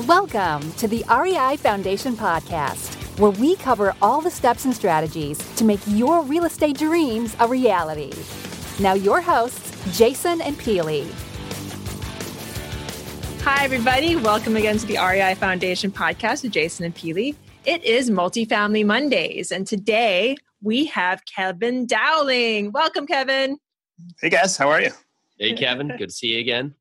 Welcome to the REI Foundation Podcast, where we cover all the steps and strategies to make your real estate dreams a reality. Now, your hosts, Jason and Peely. Hi, everybody. Welcome again to the REI Foundation Podcast with Jason and Peely. It is Multifamily Mondays, and today we have Kevin Dowling. Welcome, Kevin. Hey, guys. How are you? Hey, Kevin. Good to see you again.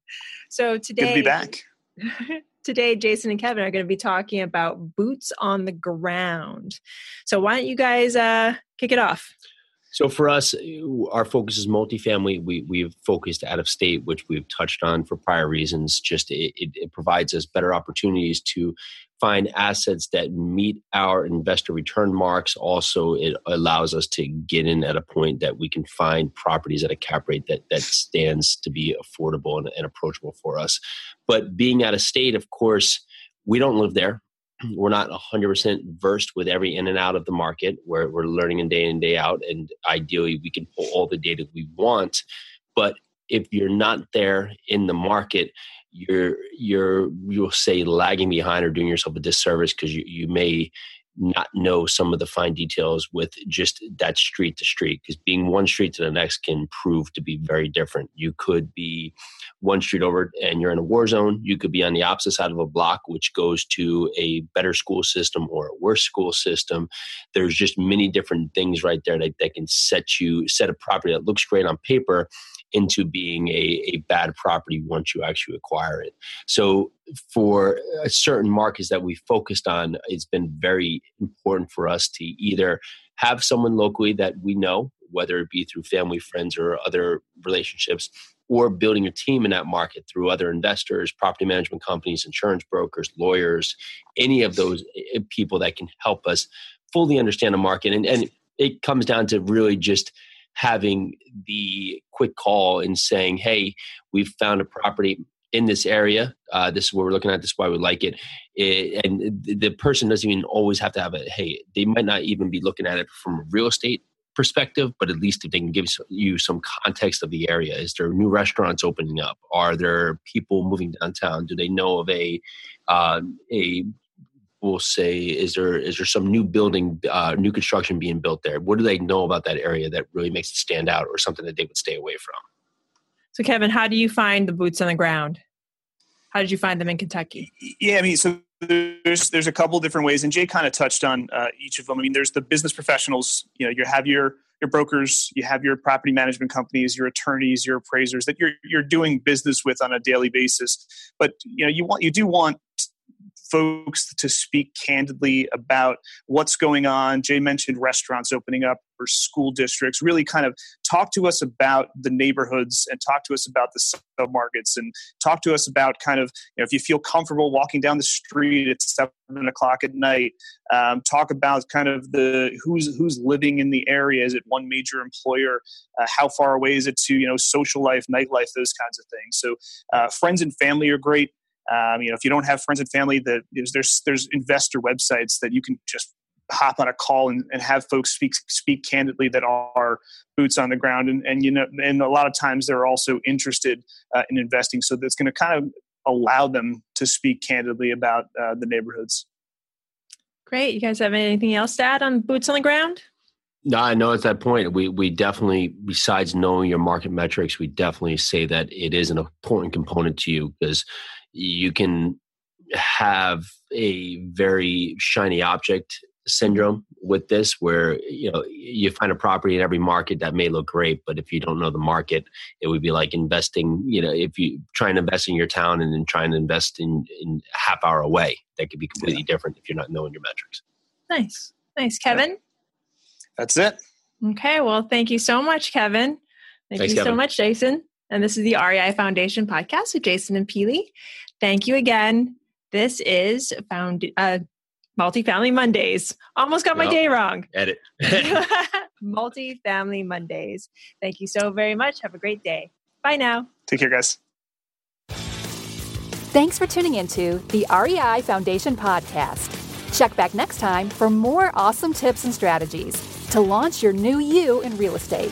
So today, Good to be back. today, Jason and Kevin are going to be talking about boots on the ground. So why don't you guys uh, kick it off? So for us, our focus is multifamily. We we've focused out of state, which we've touched on for prior reasons. Just it, it, it provides us better opportunities to find assets that meet our investor return marks. Also, it allows us to get in at a point that we can find properties at a cap rate that that stands to be affordable and, and approachable for us. But being out of state, of course, we don't live there we're not 100% versed with every in and out of the market we're, we're learning in day in and day out and ideally we can pull all the data we want but if you're not there in the market you're you're you'll say lagging behind or doing yourself a disservice because you, you may not know some of the fine details with just that street to street because being one street to the next can prove to be very different. You could be one street over and you're in a war zone. You could be on the opposite side of a block which goes to a better school system or a worse school system. There's just many different things right there that, that can set you set a property that looks great on paper into being a, a bad property once you actually acquire it. So, for certain markets that we focused on, it's been very important for us to either have someone locally that we know, whether it be through family, friends, or other relationships, or building a team in that market through other investors, property management companies, insurance brokers, lawyers, any of those eh, people that can help us fully understand the market. And, and it comes down to really just having the quick call and saying, "Hey, we've found a property." in this area. Uh, this is what we're looking at. This is why we like it. it. And the person doesn't even always have to have a, hey, they might not even be looking at it from a real estate perspective, but at least if they can give you some context of the area. Is there new restaurants opening up? Are there people moving downtown? Do they know of a, uh, a will say is there is there some new building uh, new construction being built there? What do they know about that area that really makes it stand out or something that they would stay away from? So kevin how do you find the boots on the ground? How did you find them in kentucky? Yeah i mean so there's there's a couple different ways and jay kind of touched on uh, each of them. I mean there's the business professionals you know you have your your brokers you have your property management companies your attorneys your appraisers that you're you're doing business with on a daily basis. But you know you want you do want folks to speak candidly about what's going on. Jay mentioned restaurants opening up or school districts. Really kind of talk to us about the neighborhoods and talk to us about the submarkets and talk to us about kind of, you know, if you feel comfortable walking down the street at seven o'clock at night, um, talk about kind of the who's who's living in the area. Is it one major employer? Uh, how far away is it to, you know, social life, nightlife, those kinds of things. So uh, friends and family are great. Um, you know, if you don't have friends and family, that there's there's investor websites that you can just hop on a call and, and have folks speak speak candidly that are boots on the ground. And, and you know and a lot of times they're also interested uh, in investing. So that's going to kind of allow them to speak candidly about uh, the neighborhoods. Great. You guys have anything else to add on boots on the ground? No, I know at that point. We we definitely besides knowing your market metrics, we definitely say that it is an important component to you because you can have a very shiny object syndrome with this where you know you find a property in every market that may look great but if you don't know the market it would be like investing you know if you try and invest in your town and then trying to invest in in a half hour away that could be completely yeah. different if you're not knowing your metrics. Nice. Nice. Kevin? Yeah. that's it. Okay. Well thank you so much kevin. Thank Thanks, you Kevin. so much jason and this is the REI Foundation podcast with Jason and Peely. Thank you again. This is found uh, Multifamily Mondays. Almost got my day wrong. Edit. Multifamily Mondays. Thank you so very much. Have a great day. Bye now. Take care, guys. Thanks for tuning into the REI Foundation podcast. Check back next time for more awesome tips and strategies to launch your new you in real estate.